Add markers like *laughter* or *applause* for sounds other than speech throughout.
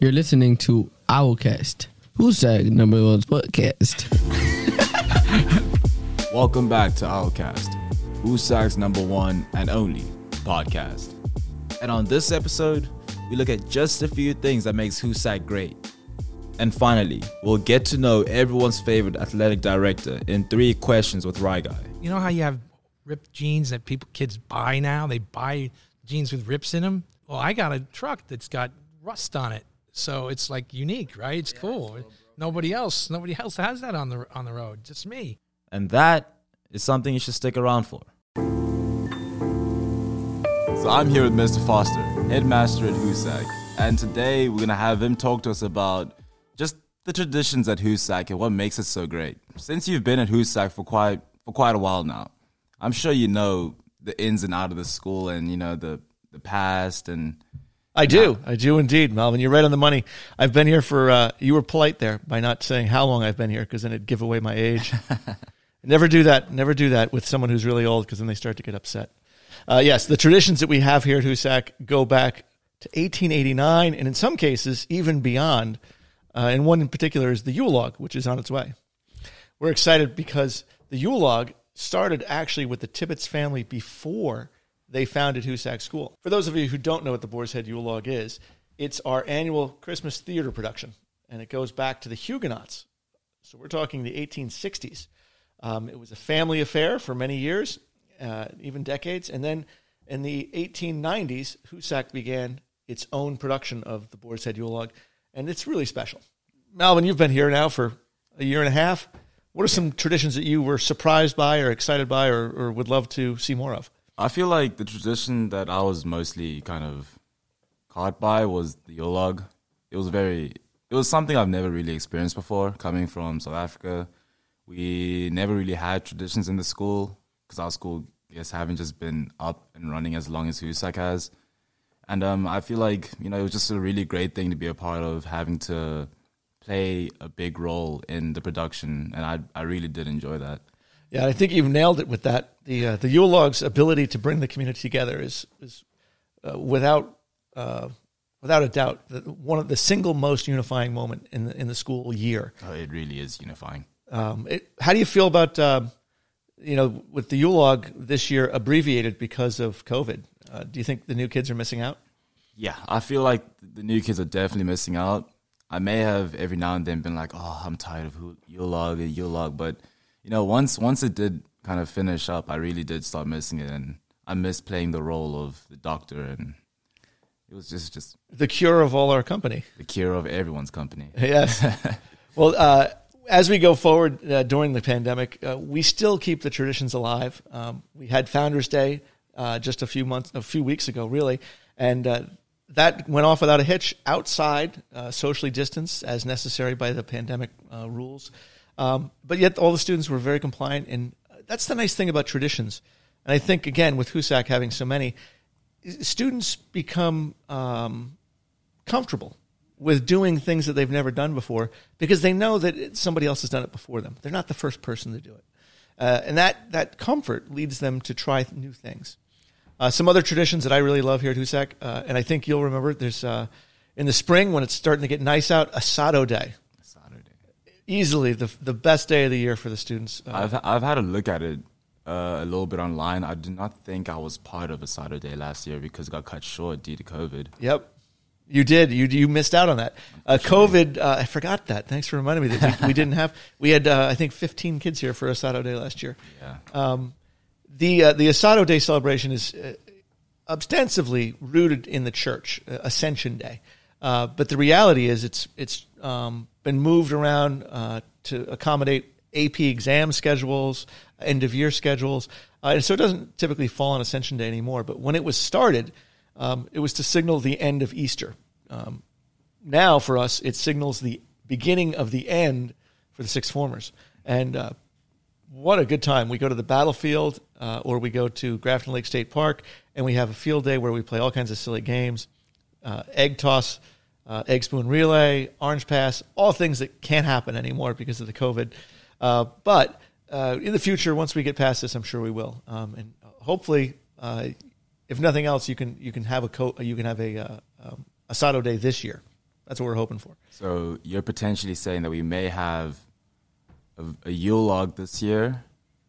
You're listening to Owlcast, Hoosac number one podcast. *laughs* Welcome back to Owlcast, Hoosac's number one and only podcast. And on this episode, we look at just a few things that makes Hoosac great. And finally, we'll get to know everyone's favorite athletic director in three questions with Rye Guy. You know how you have ripped jeans that people kids buy now? They buy jeans with rips in them. Well, I got a truck that's got rust on it, so it's like unique, right? It's cool. Nobody else, nobody else has that on the on the road. Just me. And that is something you should stick around for. So I'm here with Mr. Foster, headmaster at Hoosac, and today we're gonna have him talk to us about just the traditions at Hoosac and what makes it so great. Since you've been at Hoosac for quite for quite a while now, I'm sure you know the ins and out of the school and you know the the past and I do. I do indeed, Malvin. You're right on the money. I've been here for, uh, you were polite there by not saying how long I've been here because then it'd give away my age. *laughs* never do that. Never do that with someone who's really old because then they start to get upset. Uh, yes, the traditions that we have here at Hoosac go back to 1889 and in some cases even beyond. Uh, and one in particular is the Yule log, which is on its way. We're excited because the Yule log started actually with the Tibbits family before they founded Hoosac School. For those of you who don't know what the Boar's Head Yule Log is, it's our annual Christmas theater production, and it goes back to the Huguenots. So we're talking the 1860s. Um, it was a family affair for many years, uh, even decades, and then in the 1890s, Hoosac began its own production of the Boar's Head Yule Log, and it's really special. Malvin, you've been here now for a year and a half. What are some traditions that you were surprised by, or excited by, or, or would love to see more of? I feel like the tradition that I was mostly kind of caught by was the Yule log. It was very, it was something I've never really experienced before. Coming from South Africa, we never really had traditions in the school because our school, guess, haven't just been up and running as long as Hoosac has. And um, I feel like you know it was just a really great thing to be a part of, having to play a big role in the production, and I I really did enjoy that. Yeah, I think you've nailed it with that. The uh, the Yule log's ability to bring the community together is is uh, without uh, without a doubt the, one of the single most unifying moment in the, in the school year. Oh, it really is unifying. Um, it, how do you feel about um, you know with the Yule log this year abbreviated because of COVID? Uh, do you think the new kids are missing out? Yeah, I feel like the new kids are definitely missing out. I may have every now and then been like, "Oh, I'm tired of Yule log, Yule log," but you know, once once it did kind of finish up, I really did start missing it, and I missed playing the role of the doctor, and it was just just the cure of all our company, the cure of everyone's company. Yes. *laughs* well, uh, as we go forward uh, during the pandemic, uh, we still keep the traditions alive. Um, we had Founders Day uh, just a few months, a few weeks ago, really, and uh, that went off without a hitch, outside, uh, socially distanced as necessary by the pandemic rules. Um, but yet, all the students were very compliant, and that's the nice thing about traditions. And I think again, with Hoosac having so many, students become um, comfortable with doing things that they've never done before because they know that somebody else has done it before them. They're not the first person to do it, uh, and that that comfort leads them to try new things. Uh, some other traditions that I really love here at Hoosac, uh, and I think you'll remember. There's uh, in the spring when it's starting to get nice out, Asado Day easily the the best day of the year for the students. Uh, I've I've had a look at it uh, a little bit online. I do not think I was part of a Saturday last year because it got cut short due to COVID. Yep. You did. You you missed out on that. Uh, COVID. Uh, I forgot that. Thanks for reminding me that we, we didn't have. *laughs* We had uh, I think 15 kids here for Asado Day last year. Yeah. Um, the uh, the Asado Day celebration is uh, ostensively rooted in the church, uh, Ascension Day, but the reality is it's it's um, been moved around uh, to accommodate AP exam schedules, end of year schedules. Uh, and so it doesn't typically fall on Ascension Day anymore. But when it was started, um, it was to signal the end of Easter. Um, now, for us, it signals the beginning of the end for the sixth formers. And uh, what a good time. We go to the battlefield uh, or we go to Grafton Lake State Park and we have a field day where we play all kinds of silly games, uh, egg toss uh, egg spoon relay, orange pass, all things that can't happen anymore because of the COVID. Uh, but uh, in the future, once we get past this, I'm sure we will. Um, and hopefully, uh, if nothing else, you can you can have a co- you can have a um, Asado day this year. That's what we're hoping for. So you're potentially saying that we may have a, a Yule log this year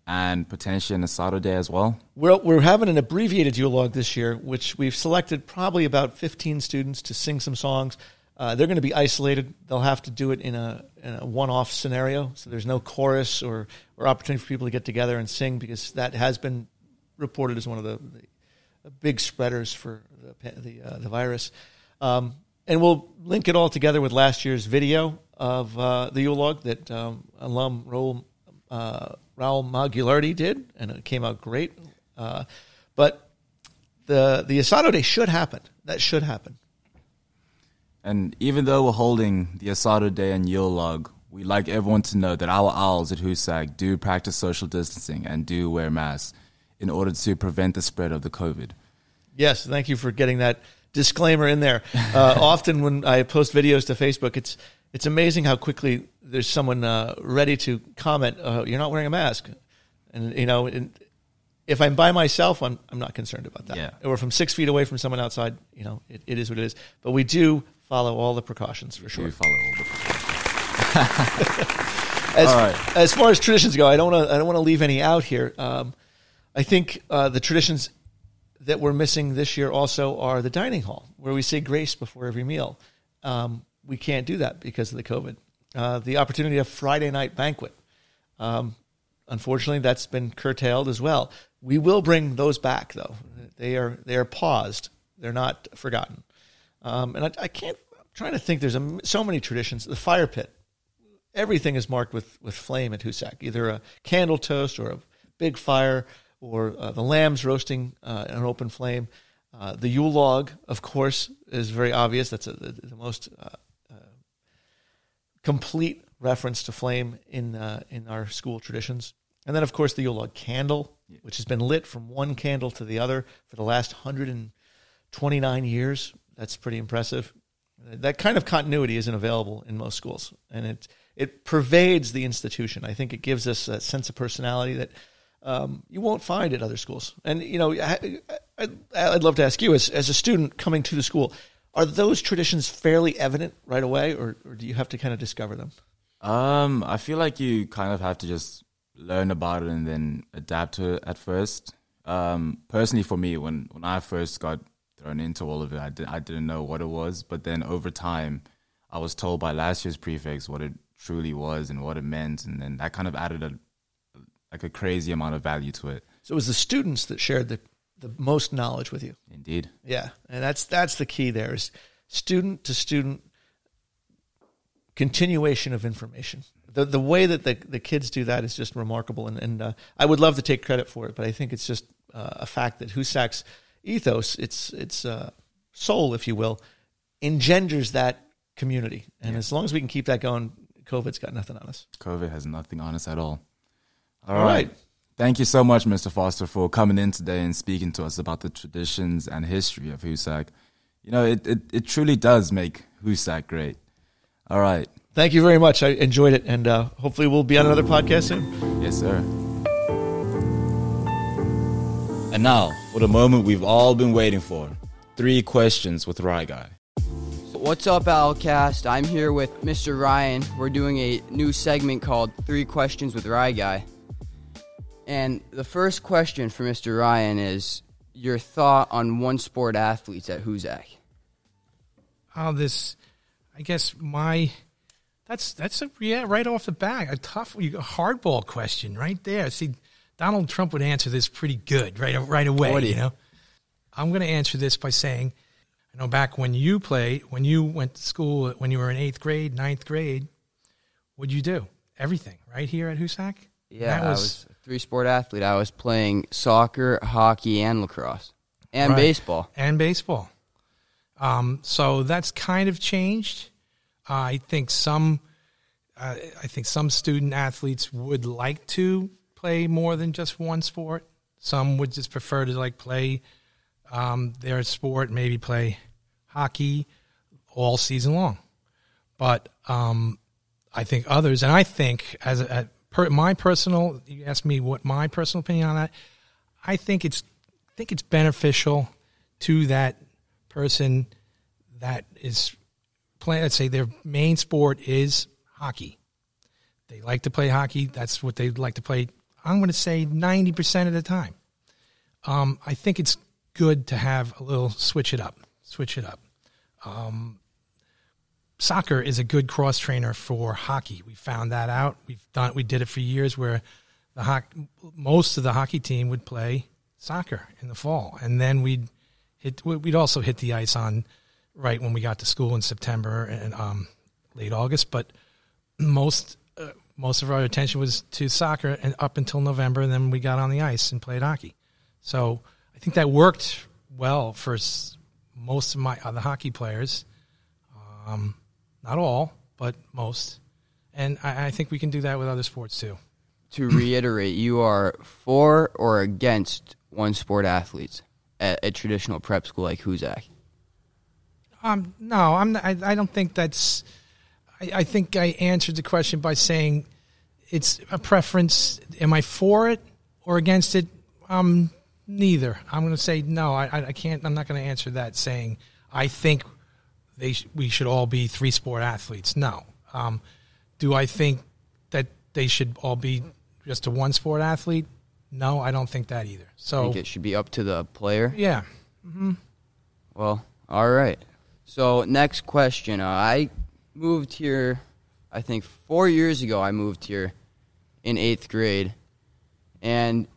and potentially an Asado Day as well? We're, we're having an abbreviated Yule this year, which we've selected probably about 15 students to sing some songs. Uh, they're going to be isolated. They'll have to do it in a, a one-off scenario, so there's no chorus or, or opportunity for people to get together and sing because that has been reported as one of the, the big spreaders for the the, uh, the virus. Um, and we'll link it all together with last year's video of uh, the Yule that um, alum Raul, uh, Raul Maguilardi did, and it came out great. Uh, but the the Asado Day should happen. That should happen. And even though we're holding the Asado Day and Yule log, we'd like everyone to know that our owls at Hoosac do practice social distancing and do wear masks in order to prevent the spread of the COVID. Yes, thank you for getting that disclaimer in there. Uh, *laughs* often when I post videos to Facebook, it's it's amazing how quickly there's someone uh, ready to comment. Uh, You're not wearing a mask, and you know, and if I'm by myself, I'm I'm not concerned about that. Yeah. Or if I'm six feet away from someone outside, you know, it, it is what it is. But we do follow all the precautions for sure. We follow all the *laughs* As, All right. as far as traditions go, I don't want to. I don't want to leave any out here. Um, I think uh, the traditions that we're missing this year also are the dining hall, where we say grace before every meal. Um, we can't do that because of the COVID. Uh, the opportunity of Friday night banquet. Um, unfortunately, that's been curtailed as well. We will bring those back, though. They are they are paused. They're not forgotten. Um, and I, I can't. I'm trying to think. There's a, so many traditions. The fire pit. Everything is marked with with flame at Hoosac. Either a candle toast or a big fire, or uh, the lambs roasting uh, in an open flame. Uh, the Yule log, of course, is very obvious. That's a, the, the most uh, complete reference to flame in uh, in our school traditions. And then, of course, the Yule log candle, which has been lit from one candle to the other for the last 129 years. That's pretty impressive. That kind of continuity isn't available in most schools, and it it pervades the institution. I think it gives us a sense of personality that um, you won't find at other schools. And you know, I, I'd love to ask you, as as a student coming to the school, are those traditions fairly evident right away, or, or do you have to kind of discover them? Um, I feel like you kind of have to just learn about it and then adapt to it at first. Um, personally, for me, when when I first got thrown into all of it, I, did, I didn't know what it was. But then over time, I was told by last year's prefects what it truly was and what it meant, and then that kind of added a like a crazy amount of value to it. So it was the students that shared the the most knowledge with you. Indeed. Yeah, and that's that's the key. There is student to student continuation of information. The the way that the the kids do that is just remarkable, and and uh, I would love to take credit for it, but I think it's just uh, a fact that Hoosac's ethos, its its uh, soul, if you will, engenders that community, and as long as we can keep that going, COVID's got nothing on us. COVID has nothing on us at all. All right. Thank you so much, Mr. Foster, for coming in today and speaking to us about the traditions and history of Hoosac. You know, it, it, it truly does make Hoosac great. All right. Thank you very much. I enjoyed it, and uh, hopefully we'll be on another podcast soon. Yes, sir. And now, for the moment we've all been waiting for three questions with Rye Guy. What's up, Owlcast? I'm here with Mr. Ryan. We're doing a new segment called Three Questions with Rye Guy. And the first question for Mr. Ryan is your thought on one sport athletes at Hoosac. Oh, this, I guess my, that's that's a yeah right off the bat a tough a hardball question right there. See, Donald Trump would answer this pretty good right right away. You know, I'm going to answer this by saying, I know back when you played, when you went to school, when you were in eighth grade, ninth grade, what'd you do? Everything right here at Hoosac. Yeah, That was- was three sport athlete. I was playing soccer, hockey, and lacrosse, and Right. baseball. and baseball. Um, so that's kind of changed. Uh, I think some, uh, I think some student athletes would like to play more than just one sport. Some would just prefer to like play um, their sport, maybe play hockey all season long. But um, I think others, and I think as a, a per, my personal, you asked me what my personal opinion on that. I think it's I think it's beneficial to that person that is play, let's say their main sport is hockey. They like to play hockey. That's what they like to play. I'm going to say 90% of the time. Um, I think it's good to have a little switch it up, switch it up. Um, soccer is a good cross trainer for hockey. We found that out. We've done we did it for years where the most of the hockey team would play soccer in the fall, and then we'd hit. We'd also hit the ice on right when we got to school in September and um, late August. But most uh, most of our attention was to soccer and up until November, and then we got on the ice and played hockey. So I think that worked well for most of my other hockey players. Um, not all, but most. And I, I think we can do that with other sports too. To reiterate, you are for or against one sport athletes at a traditional prep school like Hoosac. Um, no, I'm. Not, I, I don't think that's. I, I think I answered the question by saying it's a preference. Am I for it or against it? Um, neither. I'm going to say no. I, I- I can't. I'm not going to answer that saying I think they sh- we should all be three sport athletes. No. Um, do I think that they should all be just a one sport athlete? No, I don't think that either. So I So think it should be up to the player. yeah, Well, all right. So next question. Uh, I moved here, I think four years ago. I moved here in eighth grade, and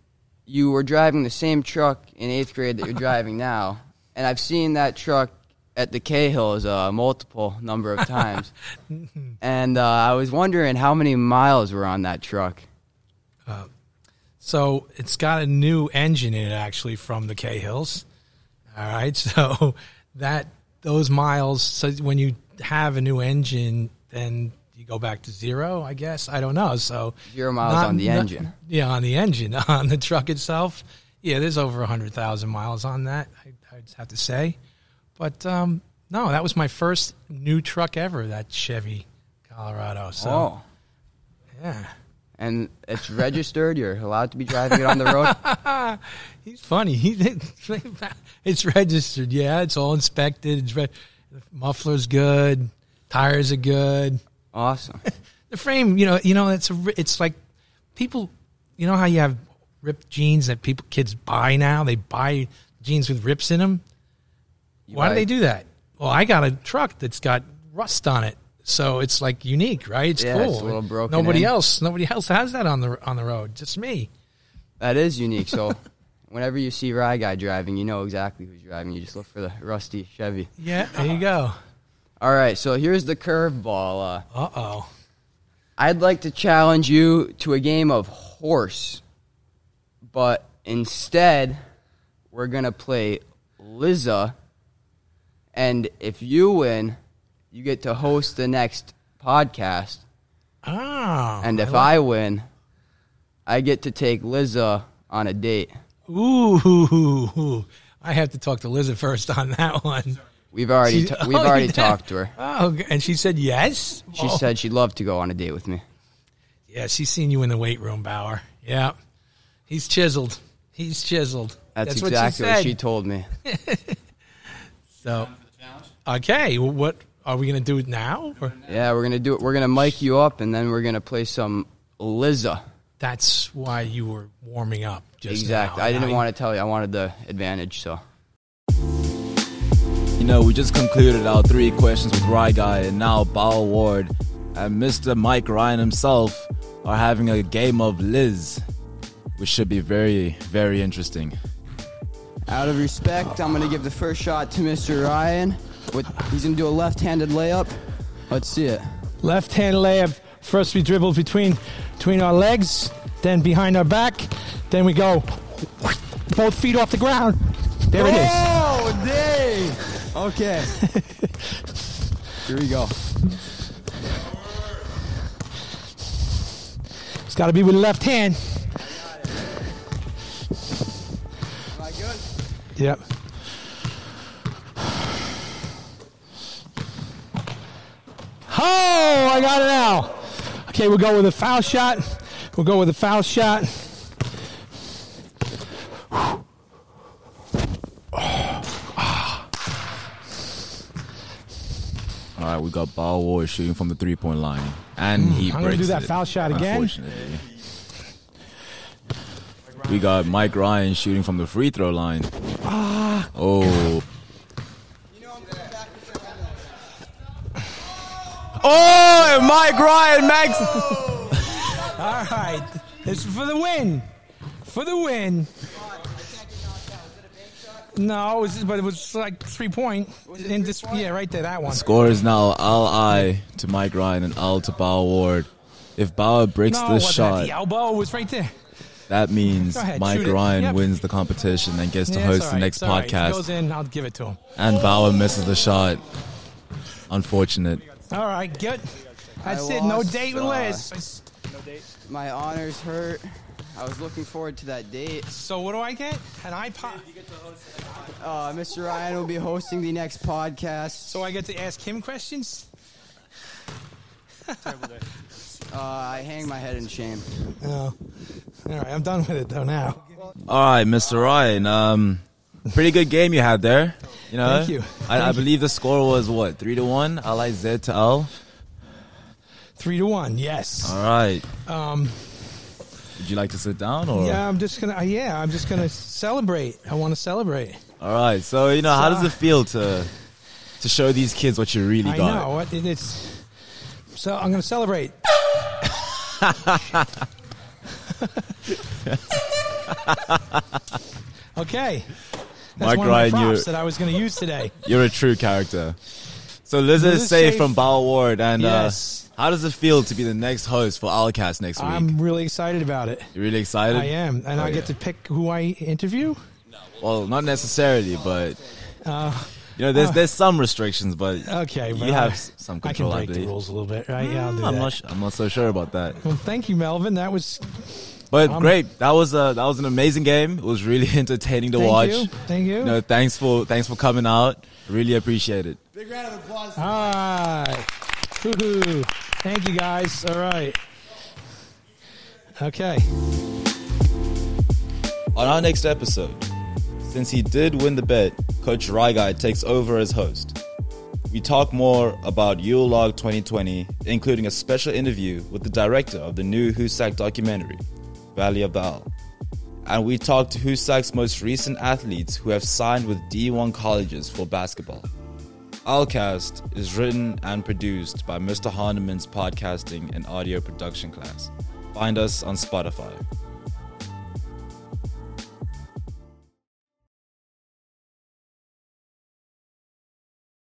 you were driving the same truck in eighth grade that you're *laughs* driving now, and I've seen that truck at the Cahills a multiple number of times, *laughs* and uh, I was wondering how many miles were on that truck. So it's got a new engine in it actually from the Cahills. All right, *laughs* so that those miles. So when you have a new engine, then you go back to zero. I guess I don't know. So Zero miles not- on the not- engine. yeah, on the engine *laughs* on the truck itself. Yeah, there's over hundred thousand miles on that. I, I'd have to say, but um, no, that was my first new truck ever. That Chevy Colorado. So Oh, yeah. and it's registered. You're allowed to be driving it on the road. *laughs* He's funny. He it's registered. Yeah, it's all inspected. It's re- the muffler's good. Tires are good. Awesome. *laughs* The frame, you know, you know, it's a, it's like people. You know how you have ripped jeans that people kids buy now. They buy jeans with rips in them. Why do they do that? Well, I got a truck that's got rust on it, so it's like unique, right? It's Yeah, cool. it's a little broken Nobody in. else, nobody else has that on the on the road. Just me. That is unique. So, *laughs* whenever you see Rye Guy driving, you know exactly who's driving. You just look for the rusty Chevy. Yeah, there you go. *laughs* All right, so here's the curveball. Uh, Uh oh. I'd like to challenge you to a game of horse, but instead, we're gonna play Liza, and if you win, you get to host the next podcast, Oh. and if I win, I get to take Liza on a date. Ooh, *laughs* I have to talk to Liza first on that one. We've already ta- *laughs* we've oh, already yeah. talked to her. Oh, and she said yes. She Oh. said she'd love to go on a date with me. "Yeah, she's seen you in the weight room, Bauer. Yeah, he's chiseled. He's chiseled. That's, what exactly she what she told me. *laughs* so, okay, well, what are we going to do it now? Or? Yeah, we're gonna do it. We're gonna mic you up, and then we're gonna play some Liza. That's why you were warming up. Just Exactly. now. I didn't Now want to tell you. I wanted the advantage. So You know, we just concluded our three questions with Rye Guy and now Bao Ward and Mr. Mike Ryan himself are having a game of Liz, which should be very, very interesting. Out of respect, I'm gonna give the first shot to Mr. Ryan. With he's gonna do a left-handed layup. Let's see it. Left hand layup. First, we dribble between between our legs, then behind our back, then we go both feet off the ground. There it is. Oh, dang! Okay. *laughs* Here we go. It's got to be with the left hand. Am I good? Yep. Oh, I got it now. Okay, we'll go with a foul shot. We'll go with a foul shot. All right, we got Ball Ward shooting from the three point line, and he I'm gonna breaks do that it, foul shot again. We got Mike Ryan shooting from the free throw line. Ah. Oh. Oh, and Mike Ryan, Max. *laughs* All right, this is for the win. For the win. No, it was, but it was like three point. In this, yeah, right there, that one. Score is now L I to Mike Ryan and L to Bauer Ward. If Bauer breaks No, this wasn't shot, at the elbow. Was right there. that means ahead, Mike. Ryan Yep. wins the competition and gets to Yeah, host all the next it's all right. If podcast. he goes in, I'll give it to him. and Bauer misses the shot. Unfortunate. All right, good. That's I it. No lost, date with uh, Liz. My honors hurt. I was looking forward to that date. So what do I get? An iPod. Uh, Mr. Ryan will be hosting the next podcast. So I get to ask him questions. *laughs* Uh, I hang my head in shame. Oh. All right, I'm done with it though now. All right, Mr. Ryan. Um, pretty good game you had there. You know, Thank you. I, I believe the score was what three to one. Like Z to L. Three to one. Yes. All right. Um. Would you like to sit down or? Yeah, I'm just gonna. Yeah, I'm just gonna celebrate. I want to celebrate. All right. So you know, how does it feel to to show these kids what you really I got? know what it, it's. So I'm gonna celebrate. *laughs* *laughs* okay. That's Mike one Ryan, of my props that I was going to use today. *laughs* You're a true character. So Liz Liz is safe safe. from Bauer Ward, and Yes. uh, how does it feel to be the next host for Owlcast next week? I'm really excited about it. you really excited? I am, and Oh, I yeah. get to pick who I interview. Well, not necessarily, but Uh, you know, there's there's some restrictions, but okay, but you I- have some I can control. I, break the rules a little bit, right? Yeah, do I'm that. not. I'm not so sure about that. Well, thank you, Malvin. That was But Um, great. That was a that was an amazing game. It was really *laughs* entertaining to thank watch. you, thank you. You know, thanks for thanks for coming out. Really appreciate it. Big round of applause. All right. Woo-hoo. Thank you, guys. All right. Okay. On our next episode, since he did win the bet, Coach Rye Guy takes over as host. We talk more about Yule Log 2020, including a special interview with the director of the new Hoosac documentary, Valley of the And we talk to Hoosac's most recent athletes who have signed with D1 colleges for basketball. Owlcast is written and produced by Mr. Harneman's podcasting and audio production class. Find us on Spotify.